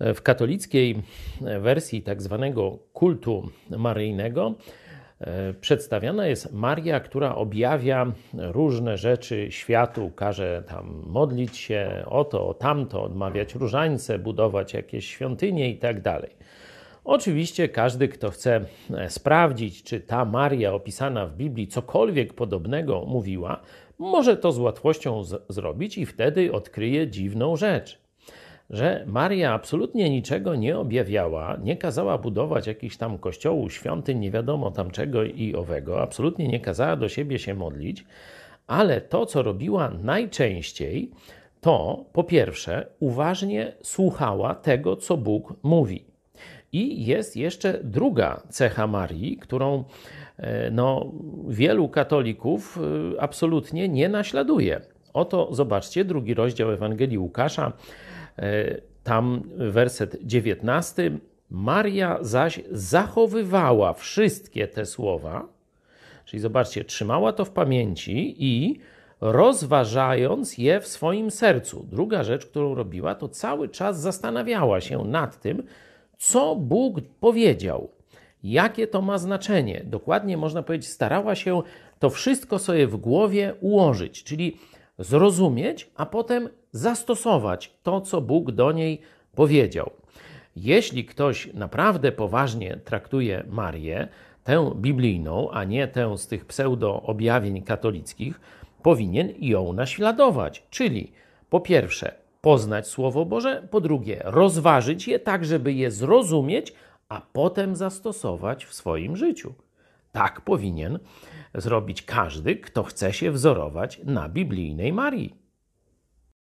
W katolickiej wersji tak zwanego kultu maryjnego e, przedstawiana jest Maria, która objawia różne rzeczy światu, każe tam modlić się o to, o tamto, odmawiać różańce, budować jakieś świątynie i tak. Oczywiście każdy, kto chce e, sprawdzić, czy ta Maria opisana w Biblii cokolwiek podobnego mówiła, może to z łatwością zrobić i wtedy odkryje dziwną rzecz że Maria absolutnie niczego nie objawiała, nie kazała budować jakichś tam kościołów, świątyń, nie wiadomo tam czego i owego, absolutnie nie kazała do siebie się modlić, ale to, co robiła najczęściej, to po pierwsze uważnie słuchała tego, co Bóg mówi. I jest jeszcze druga cecha Marii, którą e, no, wielu katolików e, absolutnie nie naśladuje. Oto zobaczcie drugi rozdział Ewangelii Łukasza, E, tam werset 19. Maria zaś zachowywała wszystkie te słowa, czyli zobaczcie, trzymała to w pamięci i rozważając je w swoim sercu. Druga rzecz, którą robiła, to cały czas zastanawiała się nad tym, co Bóg powiedział, jakie to ma znaczenie. Dokładnie można powiedzieć, starała się to wszystko sobie w głowie ułożyć, czyli zrozumieć, a potem zastosować to, co Bóg do niej powiedział. Jeśli ktoś naprawdę poważnie traktuje Marię, tę biblijną, a nie tę z tych pseudo-objawień katolickich, powinien ją naśladować. Czyli po pierwsze, poznać Słowo Boże, po drugie, rozważyć je tak, żeby je zrozumieć, a potem zastosować w swoim życiu. Tak powinien zrobić każdy, kto chce się wzorować na biblijnej Marii.